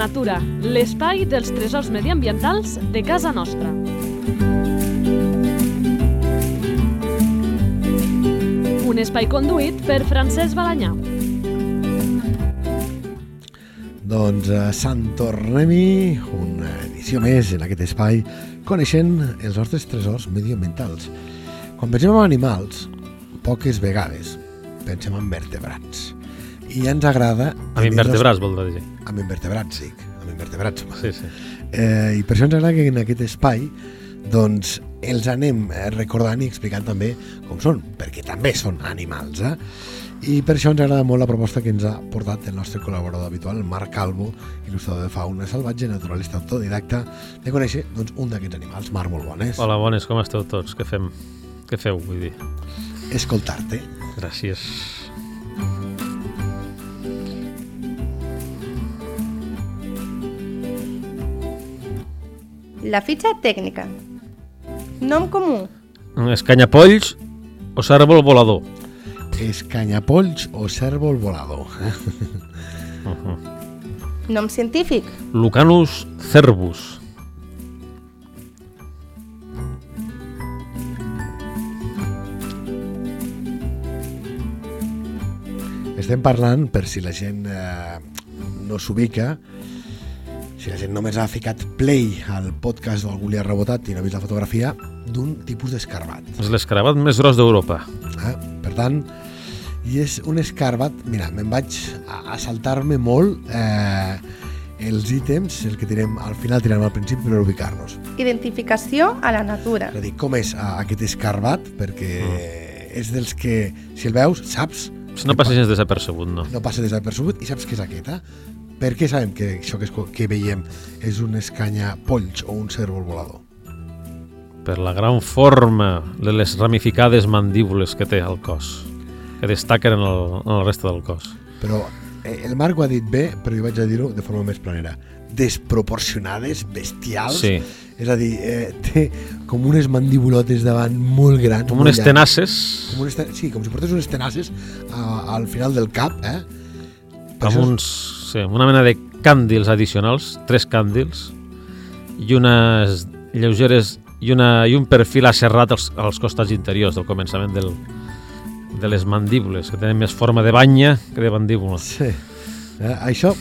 natura, l'espai dels tresors mediambientals de casa nostra. Un espai conduït per Francesc Balanyà. Doncs eh, Sant Tornem-hi, una edició més en aquest espai, coneixent els nostres tresors medioambientals. Quan pensem en animals, poques vegades pensem en vertebrats. I ja ens agrada... Amb invertebrats, vol dir. Amb invertebrats, sí. Amb invertebrats. Sí, sí. Eh, I per això ens agrada que en aquest espai doncs, els anem eh, recordant i explicant també com són, perquè també són animals. Eh? I per això ens agrada molt la proposta que ens ha portat el nostre col·laborador habitual, el Marc Calvo, il·lustrador de fauna salvatge, naturalista autodidacta, de conèixer doncs, un d'aquests animals. Marc, molt bones. Hola, bones, com esteu tots? Què fem? Què feu, vull dir? Escoltar-te. Gràcies. La fitxa tècnica. Nom comú. Escanyapolls o cèrvol volador? Escanyapolls o cèrvol volador. Nom científic. Lucanus cervus. Estem parlant, per si la gent eh, no s'ubica, si la gent només ha ficat play al podcast o algú li ha rebotat i no ha vist la fotografia, d'un tipus d'escarbat. És l'escarabat més gros d'Europa. Eh? Per tant, i és un escarbat, mira, me'n vaig a, saltar-me molt eh, els ítems, el que tirem al final tirem al principi per ubicar-nos. Identificació a la natura. És a dir, com és aquest escarbat, perquè és dels que, si el veus, saps Si no passa gens desapercebut, no. no passa desapercebut i saps què és aquest, eh? Per què sabem que això que, es, que veiem és un escanya polls o un cèrvol volador? Per la gran forma de les ramificades mandíbules que té al cos, que destaquen en el, en el reste del cos. Però eh, el Marc ho ha dit bé, però jo vaig a dir-ho de forma més planera. Desproporcionades, bestials. Sí. És a dir, eh, té com unes mandíbulotes davant molt grans. Com molt unes llargues. tenaces Com unes, ten- sí, com si portés unes tenaces a, al final del cap, eh? Per amb uns, amb una mena de càndils addicionals, tres càndils, i unes lleugeres i, una, i un perfil aserrat als, als costats interiors del començament del, de les mandíbules, que tenen més forma de banya que de mandíbula. Sí. Eh, això,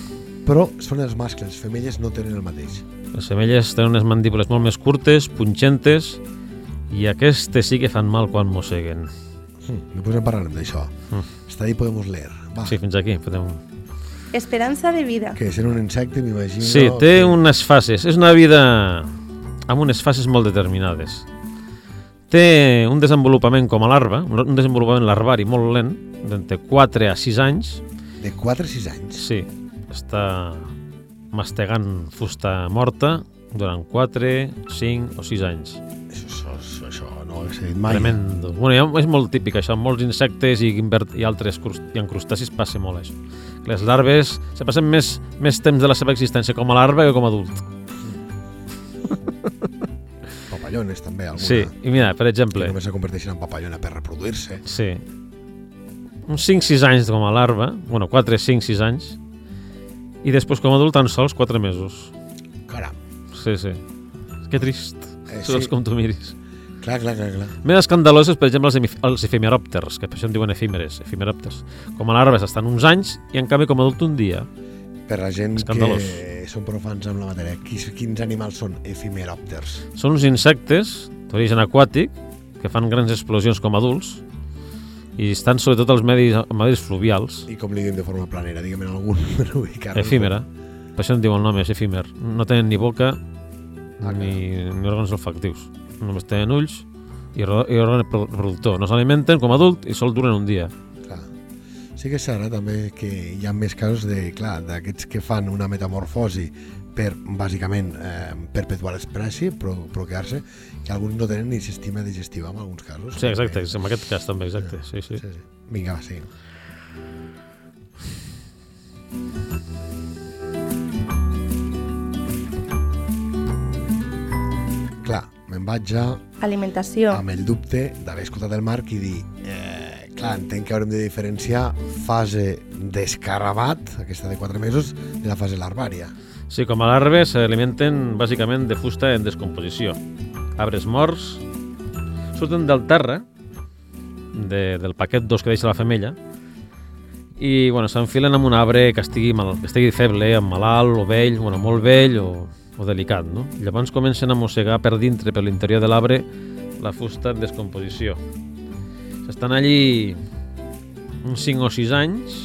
però són els mascles, les femelles no tenen el mateix. Les femelles tenen unes mandíbules molt més curtes, punxentes, i aquestes sí que fan mal quan mosseguen. Hm, després en parlarem d'això. Mm. Està ahí podemos leer. Va. Sí, fins aquí. Podem... Esperança de vida. Que sent un insecte, m'imagino... Sí, té que- unes fases. És una vida amb unes fases molt determinades. Té un desenvolupament com a larva, un desenvolupament larvari molt lent, d'entre 4 a 6 anys. De 4 a 6 anys. Sí, està mastegant fusta morta durant 4, 5 o 6 anys. Això, no ho he sentit mai. Tremendo. Bueno, és molt típic això, amb molts insectes i, i altres i en crustacis passa molt això. Les larves se passen més, més temps de la seva existència com a larva que com a adult. Papallones, també, alguna. Sí, i mira, per Que exemple, només se converteixen en papallona per reproduir-se. sí, uns 5-6 anys com a larva, bueno, 4, 5, 6 anys, i després com a adult tan sols 4 mesos. Caram. Sí, sí. Que trist. Eh, Segons sí. com tu miris. Clar, clar, clar, clar. Més escandaloses, per exemple, els, els efemeròpters, que per això en diuen efímeres, efemeròpters. Com a larves estan uns anys i en canvi com a adult un dia. Per la gent Escandalós. que són profans amb la matèria, quins, quins animals són efimeròpters? Són uns insectes d'origen aquàtic que fan grans explosions com a adults i estan sobretot als medis, medis fluvials. I com li diem de forma planera? Digue'm en algun per ubicar-nos. Efímera. Per això en diu el nom, és efímer. No tenen ni boca Ah, ni, ni òrgans olfactius. Només tenen ulls i, òrgan pro- reproductor. No s'alimenten com a adult i sol duren un dia. Clar. Sí que és cert, eh, també, que hi ha més casos de, clar, d'aquests que fan una metamorfosi per, bàsicament, eh, perpetuar l'espècie, pro, procrear-se, que alguns no tenen ni sistema digestiu en alguns casos. Sí, exacte, en aquest cas també, exacte. Sí, sí. Sí, sí. Vinga, va, seguim. Me'n vaig ja Alimentació. amb el dubte d'haver escoltat el Marc i dir eh, clar, entenc que haurem de diferenciar fase d'escarabat, aquesta de 4 mesos, de la fase larvària. Sí, com a larves s'alimenten bàsicament de fusta en descomposició. Arbres morts surten del terra, de, del paquet dos que deixa la femella, i bueno, s'enfilen amb un arbre que estigui, mal, que estigui feble, amb malalt o vell, bueno, molt vell o, o delicat. No? Llavors comencen a mossegar per dintre, per l'interior de l'arbre, la fusta en descomposició. Estan allí uns 5 o 6 anys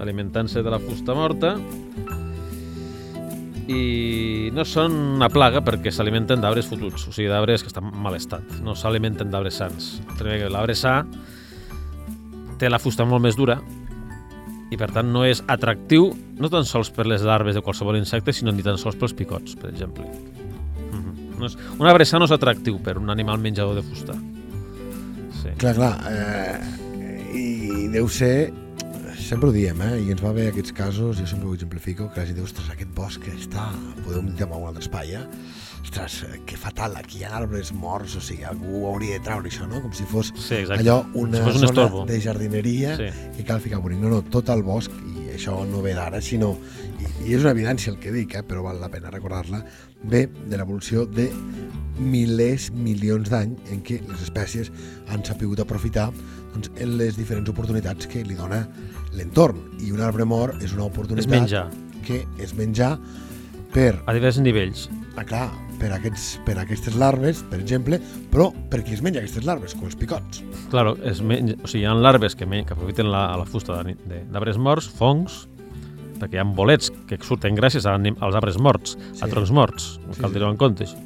alimentant-se de la fusta morta i no són una plaga perquè s'alimenten d'arbres fotuts, o sigui, d'arbres que estan en mal estat, no s'alimenten d'arbres sants. L'arbre sa té la fusta molt més dura i per tant no és atractiu no tan sols per les larves de qualsevol insecte, sinó ni tan sols pels picots, per exemple. Mm -hmm. no és, un arbre sa no és atractiu per un animal menjador de fusta. Sí. Clar, clar. Eh, I deu ser sempre ho diem, eh? i ens va bé aquests casos, jo sempre ho exemplifico, que la gent diu, ostres, aquest bosc està, podem dir en un altre espai, eh? Ostres, que fatal, aquí hi ha arbres morts, o sigui, algú hauria de treure això, no? Com si fos Sí, exacte. allò, una Si fos un zona estorbo. de jardineria Sí. que cal ficar bonic. No, no, tot el bosc, i això no ve d'ara, sinó, i, i és una evidència el que dic, eh? però val la pena recordar-la, ve de l'evolució de milers, milions d'anys en què les espècies han sapigut aprofitar doncs, en les diferents oportunitats que li dona l'entorn. I un arbre mort és una oportunitat menjar, que és menjar per, a diversos nivells. ah, clar, per, aquests, per aquestes larves, per exemple, però per qui es menja aquestes larves, com els picots. Claro, es menja, o sigui, hi ha larves que, men que aprofiten la, la fusta d'arbres morts, fongs, perquè hi ha bolets que surten gràcies a, als arbres morts, sí. a Sí. troncs morts, Sí, cal sí. dir-ho en compte. això.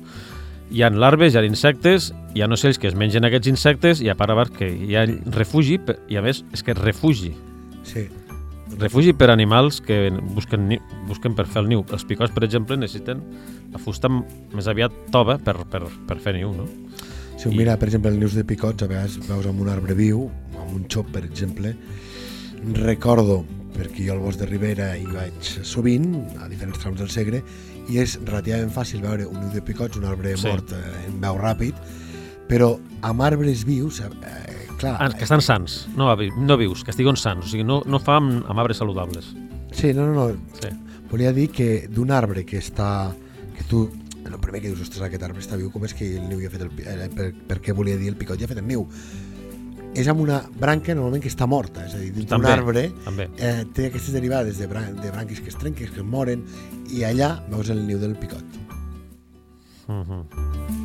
Hi ha larves, hi ha insectes, hi ha ocells que es mengen aquests insectes i a part a part que hi ha refugi, i a més és que refugi, Sí, refugi per animals que busquen, ni, busquen per fer el niu. Els picots, per exemple, necessiten la fusta més aviat tova per, per, per fer niu, no? Si ho I- mira, per exemple, el nius de picots, a vegades veus amb un arbre viu, amb un xop, per exemple, recordo, perquè jo al bosc de Ribera hi vaig sovint, a diferents trams del Segre, i és relativament fàcil veure un niu de picots, un arbre Sí. sí. mort eh, en veu ràpid, però amb arbres vius, eh, clar... Ah, que estan sans, no, no vius, que estiguen sans, o sigui, no, no fa amb, amb arbres saludables. Sí, no, no, no. Sí. Volia dir que d'un arbre que està... que tu el primer que dius, ostres, aquest arbre està viu, com és que el niu ja ha fet el... Eh, per, per què volia dir el picot ja ha fet el niu? És amb una branca normalment que està morta, és a dir, dins d'un arbre També. eh, té aquestes derivades de, bran de branquis que es trenquen, que es moren, i allà veus el niu del picot. Uh -huh.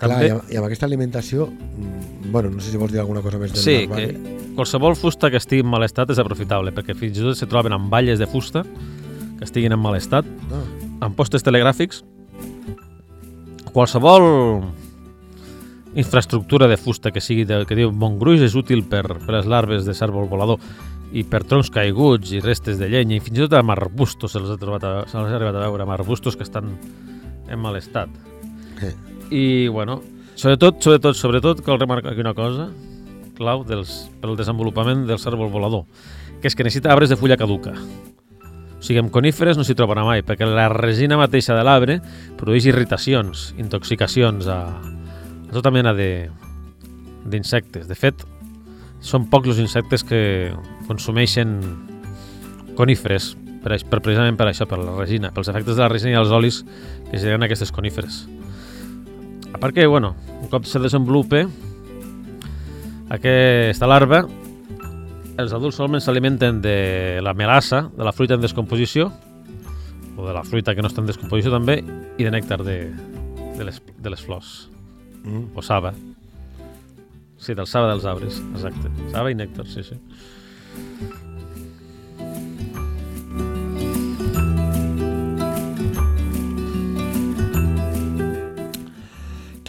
Clar, També- i, amb, i amb aquesta alimentació, mm, bueno, no sé si vols dir alguna cosa més del Sí, que qualsevol fusta que estigui en mal estat és aprofitable, perquè fins i tot se troben amb valles de fusta que estiguin en mal estat, No. amb postes telegràfics, qualsevol infraestructura de fusta que sigui del que diu Montgruix és útil per, per les larves de cèrvol volador i per troncs caiguts i restes de llenya i fins i tot amb arbustos se'ls ha, trobat a, se ha arribat a veure, amb arbustos que estan en mal estat. Eh. I, bueno, sobretot, sobretot, sobretot, cal remarcar aquí una cosa clau dels, pel desenvolupament del cèrvol volador, que és que necessita arbres de fulla caduca. O sigui, amb coníferes no s'hi trobarà mai, perquè la resina mateixa de l'arbre produeix irritacions, intoxicacions a, a tota mena d'insectes. De, de fet, són pocs els insectes que consumeixen coníferes, per, per, precisament per això, per la resina, pels efectes de la resina i els olis que generen aquestes coníferes. A part que, bueno, un cop se desenvolupe aquesta larva, els adults solament s'alimenten de la melassa, de la fruita en descomposició, o de la fruita que no està en descomposició també, i de nèctar de, de, les, de les flors, Mm. o saba. Sí, del saba dels arbres, exacte. Saba i nèctar, sí, sí.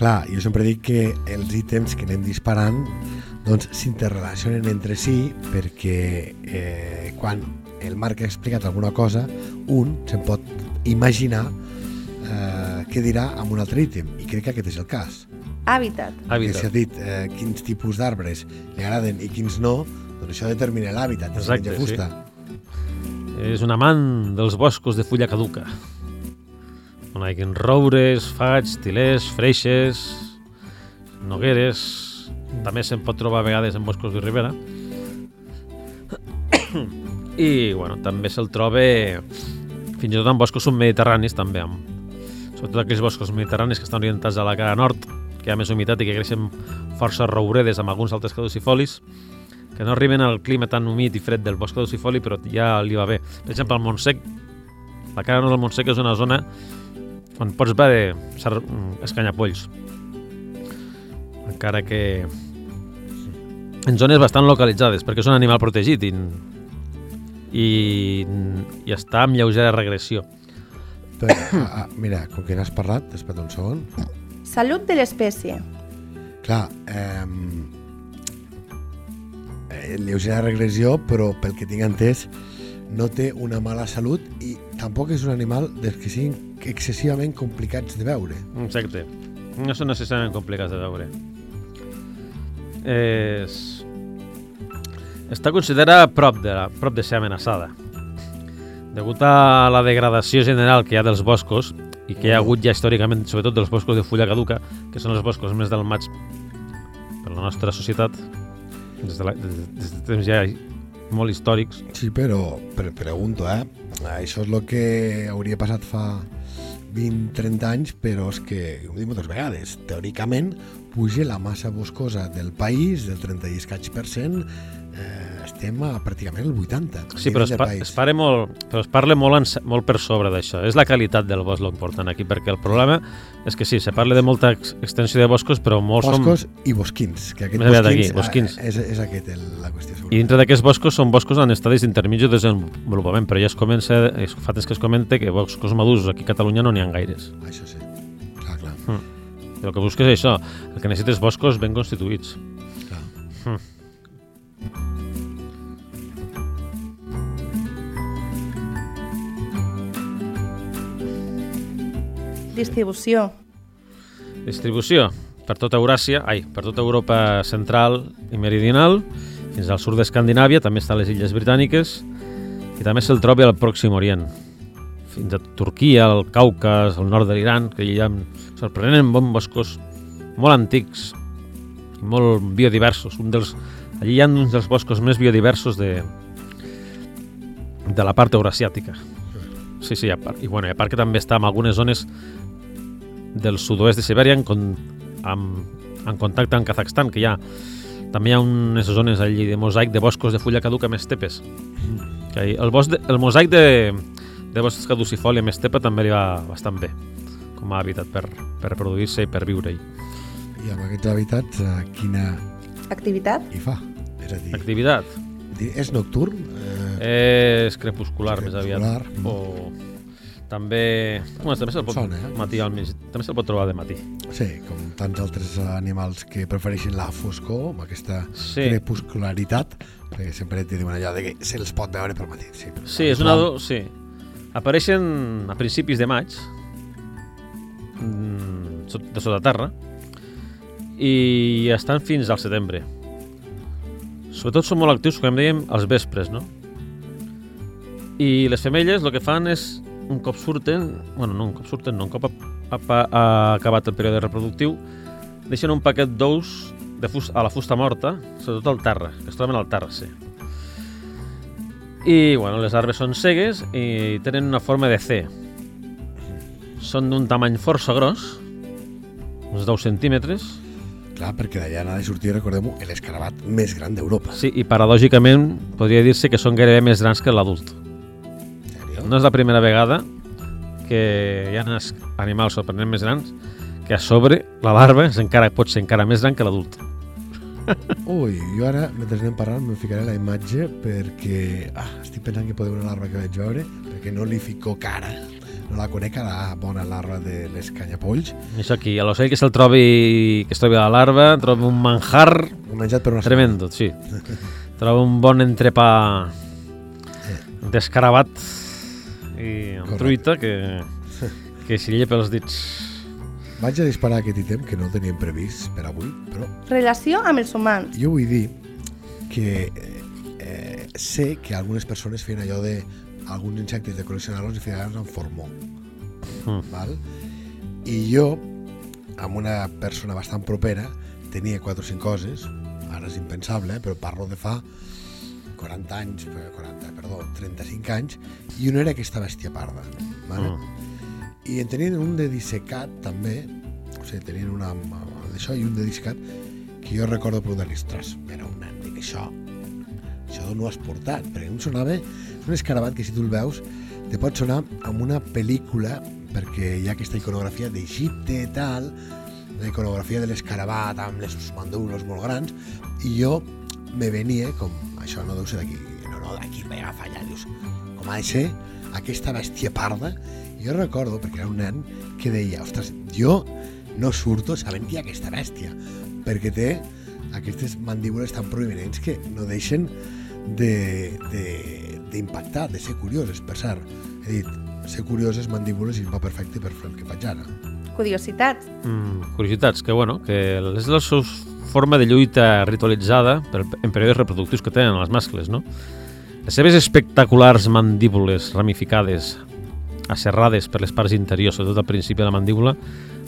Clar, jo sempre dic que els ítems que anem disparant doncs s'interrelacionen entre si perquè eh, quan el Marc ha explicat alguna cosa, un se'n pot imaginar eh, què dirà amb un altre ítem, i crec que aquest és el cas. Hàbitat. Que si ha Hàbitat. dit eh, quins tipus d'arbres li agraden i quins no, doncs això determina l'hàbitat, Exacte, menja fusta. És un amant dels boscos de fulla caduca. On hi roures, faigs, tilers, freixes, nogueres... També se'n pot trobar a vegades en boscos de ribera. I, bueno, també se'l troba fins i tot en boscos submediterranis, també, amb, sobretot aquells boscos mediterranis que estan orientats a la cara nord, que hi ha més humitat i que creixen força rouredes amb alguns altres caducifolis, que no arriben al clima tan humit i fred del bosc caducifoli, però ja li va bé. Per exemple, el Montsec, la cara nord del Montsec és una zona on pots veure cert- escanyapolls. Encara que en zones bastant localitzades, perquè és un animal protegit i, i, i està amb lleugera regressió. Però, ah, ah, mira, com que n'has parlat, espera un segon. Salut de l'espècie. Clar, eh, lleugera regressió, però pel que tinc entès, no té una mala salut i tampoc és un animal dels que siguin excessivament complicats de veure. Exacte. No són necessàriament complicats de veure. És... Està considerada prop de, la, prop de ser amenaçada. Degut a la degradació general que hi ha dels boscos i que hi ha hagut ja històricament, sobretot dels boscos de fulla caduca, que són els boscos més delmats per la nostra societat, des de, la, des de temps ja molt històrics. Sí, però pre pregunto, eh? Això és el que hauria passat fa 20-30 anys, però és que, com dic moltes vegades, teòricament puja la massa boscosa del país del 30 i escaig per cent, eh, estem a pràcticament el 80. Sí, però es, pa país. es, pare molt, però es parla molt, en, molt per sobre d'això. És la qualitat del bosc l'important aquí, perquè el problema és que sí, se parla de molta ex extensió de boscos, però molts Boscos i bosquins, que aquest Més bosquins, aquí, bosquins. És, és aquest el, la qüestió. són... I dintre d'aquests boscos són boscos en estadis d'intermitja de desenvolupament, però ja es comença, es, fa temps que es comenta que boscos madurs aquí a Catalunya no n'hi ha gaires. Això sí, clar, clar. I el que busques és això, el que necessites boscos ben constituïts. clar. Distribució. Distribució per tota Euràsia, ai, per tota Europa central i meridional, fins al sud d'Escandinàvia, també està a les Illes Britàniques, i també se'l troba al Pròxim Orient, fins a Turquia, el Caucas, el nord de l'Iran, que hi ha sorprenent bons boscos molt antics i molt biodiversos. Un dels, allí hi ha uns dels boscos més biodiversos de, de la part eurasiàtica. Sí, sí, a part, i, bueno, i a part que també està en algunes zones del sud-oest de Sibèria en, con, amb, en contacte amb Kazakhstan, que hi ha també hi ha unes zones allí de mosaic de boscos de fulla caduca amb estepes. Que hi- el, bosc de, el mosaic de, de boscs caducifoli amb estepa també li va bastant bé com a hàbitat per, per reproduir-se i per viure-hi. I amb aquests hàbitats, eh, quina Activitat. hi fa? És a dir, Activitat. és nocturn? Eh, És crepuscular, més aviat. Crepuscular. O també... Bueno, també se'l pot, Sona, eh? matí al mig, també se'l pot trobar de matí. sí, com tants altres animals que prefereixen la foscor, amb aquesta Sí. crepuscularitat, perquè sempre te diuen allò de que se'ls pot veure pel matí. Sí, Sí, és una... do- Sí. Apareixen a principis de maig, mm, de sota terra, i estan fins al setembre. Sobretot són molt actius, com dèiem, als vespres, no? I les femelles el que fan és, un cop surten, bueno, no un cop surten, no, un cop ha, ha, ha acabat el període reproductiu, deixen un paquet d'ous de fus, a la fusta morta, sobretot al terra, que es troben al terra, sí. I, bueno, les larves són cegues i tenen una forma de C. Són d'un tamany força gros, uns 10 centímetres, Clar, perquè d'allà n'ha de sortir, recordem-ho, l'escarabat més gran d'Europa. sí, i paradògicament podria dir-se que són gairebé més grans que l'adult. No és la primera vegada que hi ha animals sorprenent més grans que a sobre la larva és encara, pot ser encara més gran que l'adult. Ui, jo ara, mentre anem parlant, me ficaré la imatge perquè ah, estic pensant que haver una larva que vaig veure, perquè no li fico cara, no la conec a la bona larva de les canyapolls. Això aquí, a l'ocell que se'l trobi, que es trobi a la larva, trobi un manjar he menjat per una tremendo, sí. Troba un bon entrepà d'escarabat i amb Correcte. truita que, que s'hi llepa els dits. Vaig a disparar aquest ítem que no teníem previst per avui, però Relació amb els humans. jo vull dir que eh, sé que algunes persones feien allò de alguns insectes de col·leccionar-los i ficar-los en formó. Mm. Val? I jo, amb una persona bastant propera, tenia quatre o cinc coses, ara és impensable, eh, però parlo de fa 40 anys, eh, 40, perdó, 35 anys, i un era aquesta bèstia parda. Vale? Mm. I en tenien un de dissecat també, o sigui, tenien una d'això i un de dissecat, que jo recordo per dir ostres, era un nen, dic, això, això d'on ho has portat? Perquè em sonava, és un escarabat que si tu el veus, te pot sonar amb una pel·lícula, perquè hi ha aquesta iconografia d'Egipte i tal, la iconografia de l'escarabat amb les mandúbulos molt grans, i jo me venia com, això no deu ser d'aquí, no, no, d'aquí vaig agafar allà, dius, com ha de ser aquesta bèstia parda, jo recordo, perquè era un nen, que deia, ostres, jo no surto sabent que hi ha aquesta bèstia, perquè té aquestes mandíbules tan prominents que no deixen de- de- d'impactar, de, de ser curioses, per cert. He dit, ser curioses mandíbules i va perfecte per fer el que faig ara. Curiositats. Mm, curiositats, que bueno, que és la seva forma de lluita ritualitzada per, en períodes reproductius que tenen els mascles, no? Les seves espectaculars mandíbules ramificades, aserrades per les parts interiors, sobretot al principi de la mandíbula,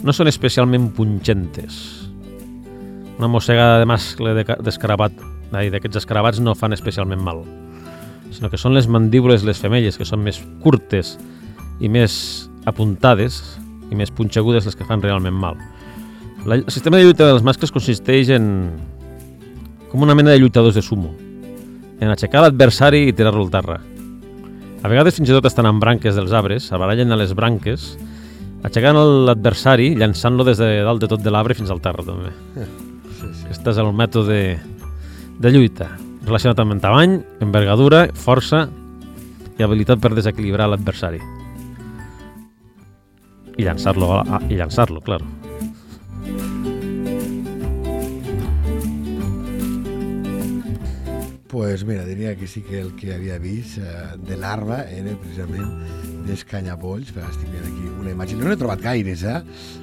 no són especialment punxentes. Una mossegada de mascle de ca- d'escarabat, d'aquests escarabats no fan especialment mal, sinó que són les mandíbules, les femelles, que són més curtes i més apuntades i més punxegudes les que fan realment mal. La, el sistema de lluita dels mascles consisteix en com una mena de lluitadors de sumo, en aixecar l'adversari i tirar-lo al terra. A vegades fins i tot estan en branques dels arbres, barallen a les branques, aixecant l'adversari, llançant-lo des de dalt de tot de l'arbre fins al terra també. Sí, sí. Aquest és el mètode de lluita, relacionat amb tamany, envergadura, força i habilitat per desequilibrar l'adversari. I llançar-lo, a- i llançar-lo, claro. pues mira, diria que sí que el que havia vist eh, de larva era precisament d'escanyapolls, però estic veient aquí una imatge. No n'he trobat gaires, eh?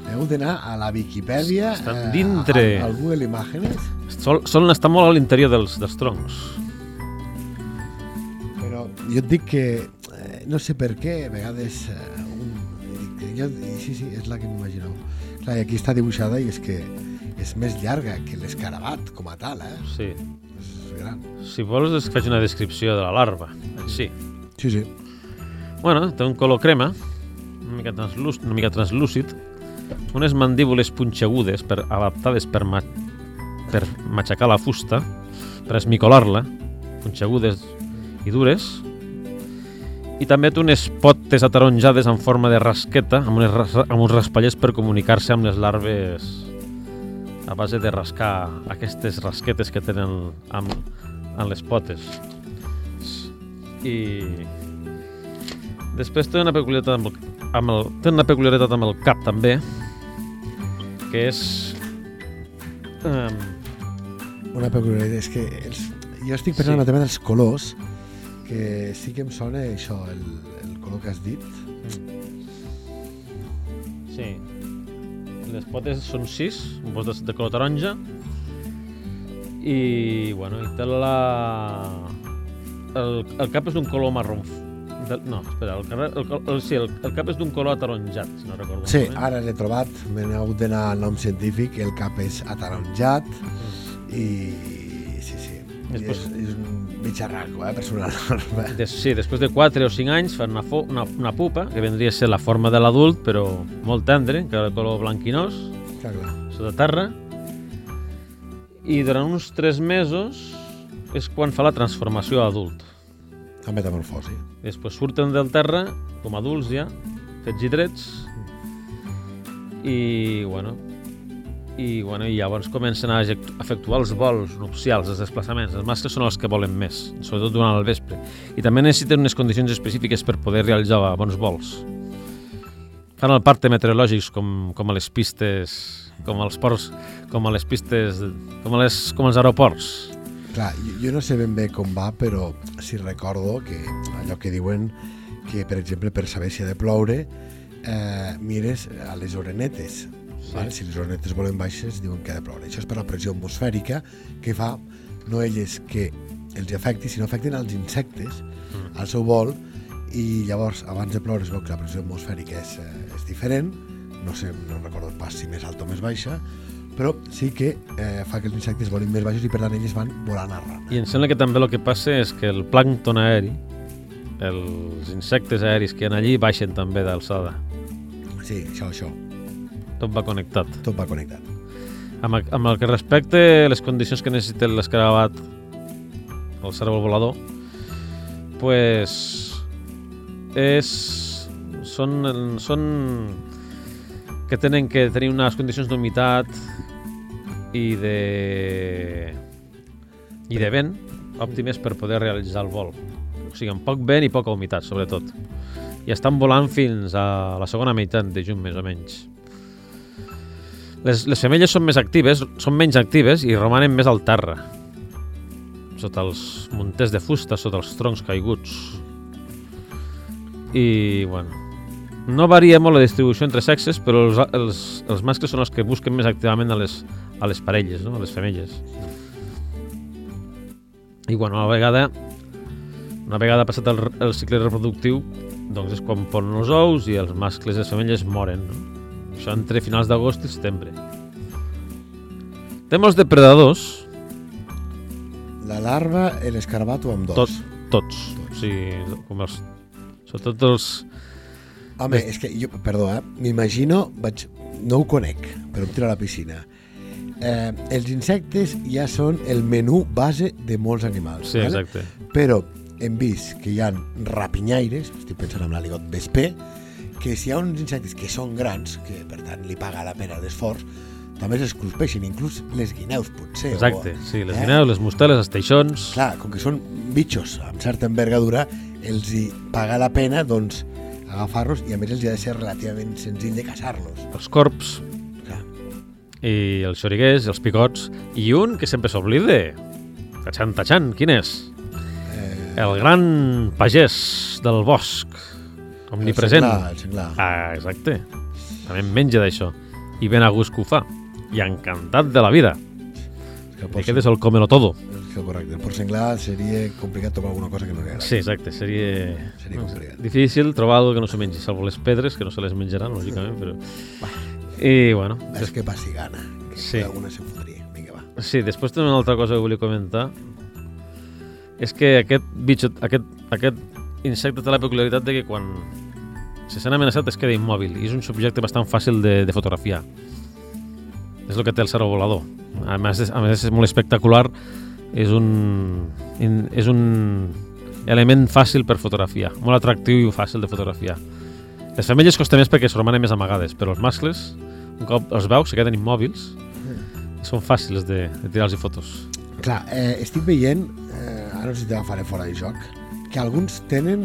He hagut d'anar a la Viquipèdia, Estan eh, dintre. al, al Google Imágenes, Sol, solen estar molt a l'interior dels, dels troncs. però jo et dic que eh, no sé per què, a vegades eh, i sí, sí, és la que m'imagineu. Clar, i aquí està dibuixada i és que és més llarga que l'escarabat com a tal, eh? Sí. És gran. Si vols, es faig una descripció de la larva. Sí. Sí, sí. Bueno, té un color crema, una mica, translús, una mica translúcid, unes mandíbules punxegudes per, adaptades per, ma, per matxacar la fusta, per esmicolar-la, punxegudes i dures, i també té unes potes ataronjades en forma de rasqueta, amb, unes, amb uns raspallers per comunicar-se amb les larves a base de rascar aquestes rasquetes que tenen amb, amb les potes. I després té una peculiaritat amb el, amb el, té una peculiaritat amb el cap també, que és... Um, Una peculiaritat és que els, jo estic pensant Sí. en el tema dels colors, que sí que em sona això, el, el color que has dit. sí. Les potes són sis, un potes de color taronja, i, bueno, i té la... El, el cap és d'un color marró. De, no, espera, el, carrer, el, el, sí, el, el cap és d'un color ataronjat, si no recordo Sí, malament. ara l'he trobat, me n'he hagut d'anar al nom científic, el cap és ataronjat i sí, sí, Després- és, és un bitxarraco, eh, personal. Des, sí, després de 4 o 5 anys fan una, una, una pupa, que vendria a ser la forma de l'adult, però molt tendre, que de color blanquinós, clar, clar. sota terra, i durant uns 3 mesos és quan fa la transformació a adult. La metamorfosi. Després surten del terra com adults ja, fets i drets, i, bueno, i, bueno, i llavors comencen a efectuar els vols nupcials, els desplaçaments. Els mascles són els que volen més, sobretot durant el vespre. I també necessiten unes condicions específiques per poder realitzar bons vols. Fan el parte meteorològics com, com a les pistes, com als ports, com a les pistes, com, a les, com als aeroports. Clar, jo, jo no sé ben bé com va, però sí recordo que allò que diuen que, per exemple, per saber si ha de ploure, eh, mires a les orenetes. Sí. Vale? Si les orenetes volen baixes, diuen que ha de ploure. Això és per la pressió atmosfèrica que fa no elles que els afecti, sinó afecten als insectes Mm. al seu vol i llavors abans de ploure es veu que la pressió atmosfèrica és, eh, és diferent no sé, no recordo pas si més alta o més baixa però sí que eh, fa que els insectes volin més baixos i per tant ells van volant a rana. I em sembla que també el que passa és que el plàncton aeri, els insectes aeris que hi ha allí, baixen també d'alçada. Sí, això, això, Tot va connectat. tot va connectat. Amb, amb el que respecte les condicions que necessita l'escarabat, el cérvol volador, pues és, són, són que tenen que tenir unes condicions d'humitat i de i de vent òptimes per poder realitzar el vol. O sigui, amb poc vent i poca humitat, sobretot. I estan volant fins a la segona meitat de juny, més o menys. Les, les femelles són més actives, són menys actives i romanen més al terra, sota els munters de fusta, sota els troncs caiguts. I, bueno, no varia molt la distribució entre sexes, però els, els, els mascles són els que busquen més activament a les, a les parelles, no? a les femelles. I, bueno, a vegada, una vegada passat el, el cicle reproductiu, doncs és quan ponen els ous i els mascles i les femelles moren, no? Això entre finals d'agost i setembre. Té molts depredadors, La larva, l'escarabat o amb dos? tots, tots. O sigui, com els, sobretot els... Home, és que jo, perdó, eh? m'imagino, vaig, no ho conec, però em tiro a la piscina. Eh, els insectes ja són el menú base de molts animals. Sí, vale? exacte. Però hem vist que hi ha rapinyaires, estic pensant en l'aligot vesper, que si hi ha uns insectes que són grans, que per tant li paga la pena l'esforç, també se'ls cruspeixen, inclús les guineus potser. Exacte, o, sí, les eh? guineus, les mosteles, els teixons... Clar, com que són bitxos amb certa envergadura, els hi paga la pena doncs, agafar-los i a més els hi ha de ser relativament senzill de caçar-los. els corps Clar. i els xoriguers, els picots i un que sempre s'oblida tachan, tachan, quin és? Eh, el gran pagès del bosc omnipresent El senglar, el senglar. ah, exacte també en menja d'això i ben a gust que ho fa i encantat de la vida que porc aquest és el comelo todo que correcte. El porc senglar seria complicat trobar alguna cosa que no li agradi. sí, exacte, seria, Seria complicat. difícil trobar alguna que no se mengi salvo les pedres, que no se les menjaran lògicament, però i bueno, És que passi gana. Que Sí. Alguna se'n fotria. Vinga, va. Sí, després també una altra cosa que volia comentar és que aquest bitxo, aquest, aquest insecte té la peculiaritat de que quan se sent amenaçat es queda immòbil i és un subjecte bastant fàcil de, de fotografiar. És el que té el cervo volador. A més, és, a més és molt espectacular, és un, és un element fàcil per fotografiar, molt atractiu i fàcil de fotografiar. Les femelles costa més perquè es romanen més amagades, però els mascles, un cop els veus, se queden immòbils i són fàcils de, de tirar-los fotos. Clar, eh, estic veient, eh, ara no sé si te la faré fora de joc, que alguns tenen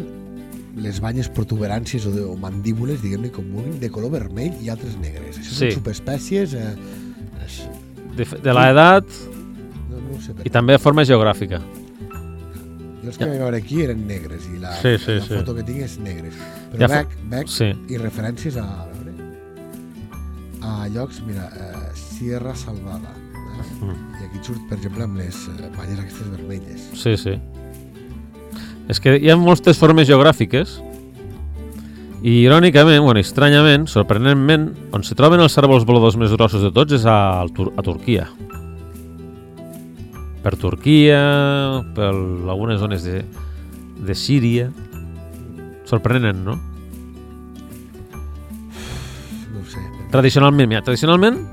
les banyes protuberàncies o, de, o mandíbules, diguem-ne com vulguin, de color vermell i altres negres. Això Sí. són subespècies... Eh, és, De, de l'edat no, no sé i també de forma geogràfica. Jo els que vaig veure aquí eren negres i la, Sí, sí, la sí. foto que tinc és negres. Però Ja ja veig, veig Sí, i referències a, a veure, a llocs, mira, eh, Sierra Salvada. Eh? Mm. I aquí surt, per exemple, amb les eh, banyes aquestes vermelles. sí, sí. És que hi ha moltes formes geogràfiques i irònicament, bueno, estranyament, sorprenentment, on se troben els cèrvols voladors més grossos de tots és a, a Turquia. Per Turquia, per algunes zones de, de Síria. Sorprenent, no? No sé. Tradicionalment, mira, tradicionalment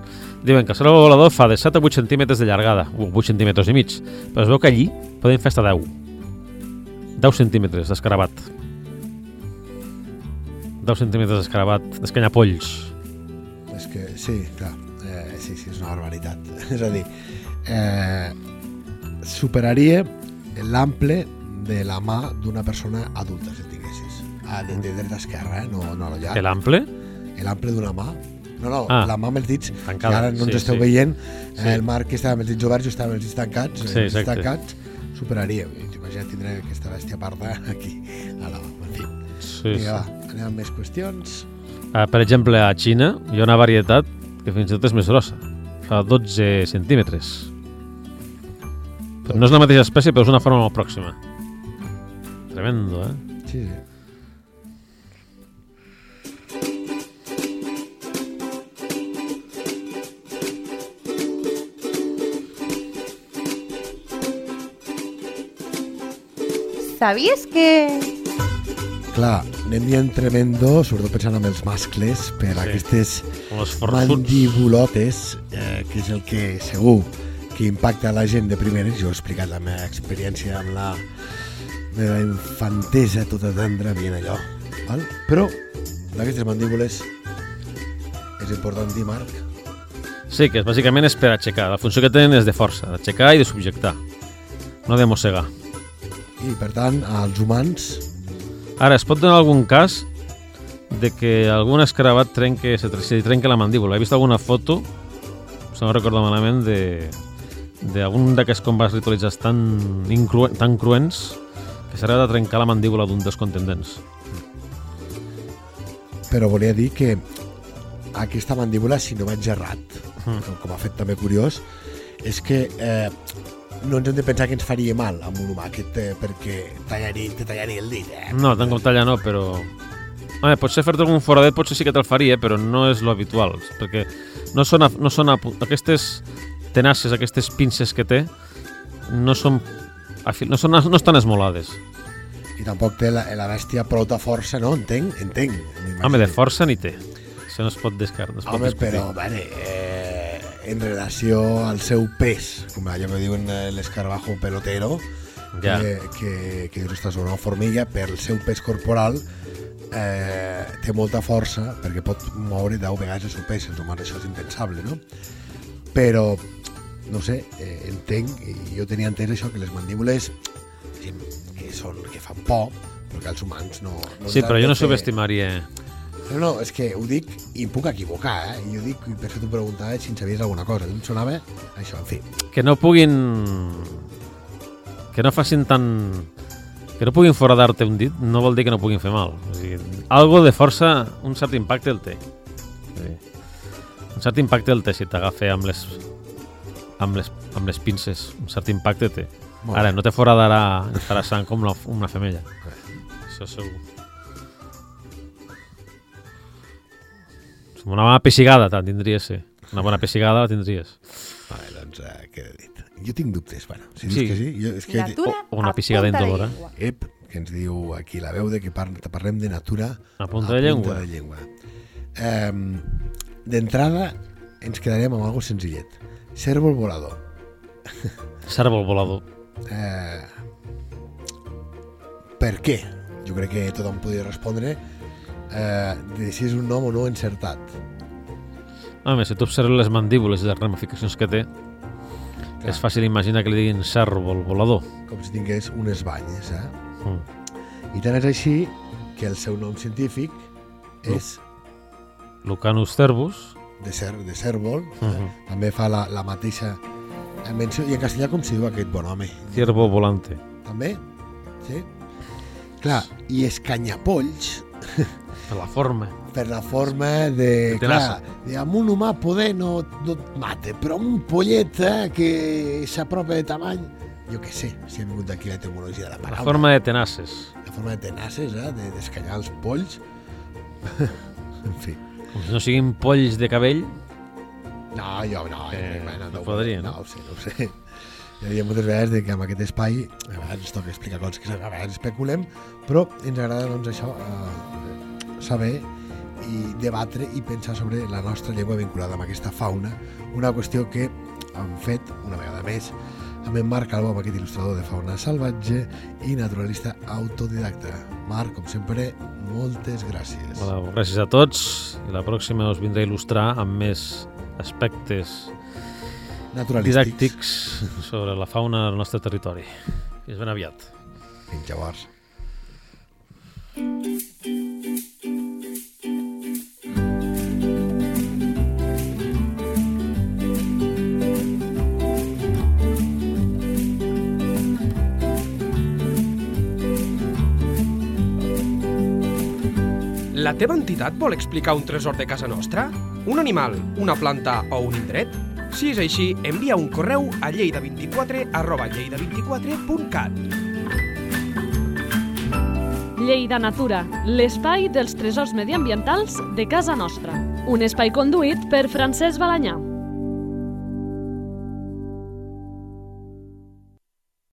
diuen que el cérvol volador fa de 7 a 8 centímetres de llargada, o 8 centímetres i mig, però es veu que allí poden fer fins a 10. 10 centímetres d'escarabat. 10 centímetres d'escarabat, d'escanyapolls. És que, sí, clar, eh, sí, sí, és una barbaritat. és a dir, eh, superaria l'ample de la mà d'una persona adulta, si tinguessis. Ah, de, de dreta a esquerra, eh? no, no a lo llarg. L'ample? L'ample d'una mà. No, no, Ah. la mà amb els dits, Tancada, que ara no ens sí, esteu sí. veient, Sí. eh, el Marc que estava amb els dits oberts, jo estava amb els dits tancats, Sí, els dits exacte. tancats, superaria. Imagina't tindré aquesta bèstia parda aquí, a la. En fi, Sí, sí. vinga, va, anem amb més qüestions. Ah, per exemple, a Xina hi ha una varietat que fins i tot és més grossa. Fa 12 centímetres. Però no és la mateixa espècie, però és una forma molt pròxima. Tremendo, eh? Sí, sí. Sabies que... Clar, anem dient tremendo, sobretot pensant en els mascles, per Sí. aquestes mandibulotes, eh, que és el que segur que impacta la gent de primeres. Jo he explicat la meva experiència amb la meva infantesa tota tendra, veient allò. Val? Però d'aquestes mandíbules és important dir, Marc, Sí, que bàsicament és per aixecar. La funció que tenen és de força, d'aixecar i de subjectar, no de mossegar. I per tant, als humans Ara, es pot donar algun cas de que algun escarabat trenque, se, se trenque la mandíbula. He vist alguna foto, si no recordo malament, de d'algun d'aquests combats ritualitzats tan, incru tan cruents que s'ha de trencar la mandíbula d'un dels contendents. però volia dir que aquesta mandíbula, si no vaig errat, Mm. com, com a fet també curiós, és que eh, no ens hem de pensar que ens faria mal amb un humà, que té, perquè tallaria, te tallaria el dit. Eh? No, tant com talla no, però... Home, potser fer-te algun foradet potser sí que te'l faria, però no és lo habitual, perquè no són, a- no són a, aquestes tenaces, aquestes pinces que té, no són, afil- no, són, no estan esmolades. I tampoc té la, la bèstia prou força, no? Entenc, entenc. Home, de força ni té. Això no es pot descartar. No es pot Home, discutir. però, vale, eh, en relació al seu pes, com allò que diuen eh, l'escarabajo pelotero, Ja. que, que, que dius, ostres, una formiga, per el seu pes corporal, eh, té molta força, perquè pot moure 10 vegades el seu pes, els humans això és impensable, no? Però, no sé, eh, entenc, i jo tenia entès això, que les mandíbules que, són, que fan por, però que els humans no... no Sí, però jo no fer- subestimaria... no, no, és que ho dic i em puc equivocar, eh? I ho dic i per això t'ho preguntava si en sabies alguna cosa. Em sonava això, en fi. Que no puguin... Que no facin tan... Que no puguin foradar-te un dit no vol dir que no puguin fer mal. O sigui, algo de força, un cert impacte el té. Sí. Un cert impacte el té si t'agafa amb les amb les, amb les pinces. Un cert impacte té. Ara, no te foradarà, farà sang com una, una femella. Això segur. Una bona pessigada te'n tindries, sí. Una bona pessigada la tindries. Vale, doncs, eh, què he dit? Jo tinc dubtes, bueno, si dius Sí. que sí, jo, és que... Natura o una a de indolora. llengua. Ep, que ens diu aquí la veu de que par parlem de natura A punta de llengua. de llengua. Eh, D'entrada, ens quedarem amb algo senzillet. Cèrvol volador. Cèrvol volador. Eh, per què? Jo crec que tothom podria respondre eh, de si és un nom o no encertat. Home, si tu observes les mandíbules i les ramificacions que té, Clar. és fàcil imaginar que li diguin cèrvol volador. com si tingués unes banyes, eh? Mm. I tant és així que el seu nom científic és Lucanus cervus. de, cer de cèrvol, Uh eh? -huh. també fa la, la mateixa menció, i en castellà com si diu aquest bon home. Ciervo volante. També? Sí? Clar, i escanyapolls, Per la forma. per la forma de... De clar, de, amb un humà poder no, no et mate, però un pollet eh, que s'apropa de tamany, jo què sé, si ha vingut d'aquí la etimologia de la La paraula. forma de tenaces. La forma de tenaces, eh, de d'escanyar els polls. en fi. Com si no siguin polls de cabell. No, jo no. Eh, bueno, no ho- podria, no? No, ho sé, no ho sé. Ja diria moltes vegades de que amb aquest espai a vegades ens toca explicar coses que a vegades especulem, però ens agrada doncs, això, eh, saber i debatre i pensar sobre la nostra llengua vinculada amb aquesta fauna, una qüestió que hem fet una vegada més amb en Marc Alba, amb aquest il·lustrador de fauna salvatge i naturalista autodidacta. Marc, com sempre, moltes gràcies. Bueno, gràcies a tots i la pròxima us vindré a il·lustrar amb més aspectes Naturalístics. didàctics sobre la fauna del nostre territori. Fins ben aviat. Fins llavors. La teva entitat vol explicar un tresor de casa nostra? Un animal, una planta o un indret? Si és així, envia un correu a lleida24 arroba lleida24.cat. Lleida Natura, l'espai dels tresors mediambientals de casa nostra. Un espai conduït per Francesc Balanyà.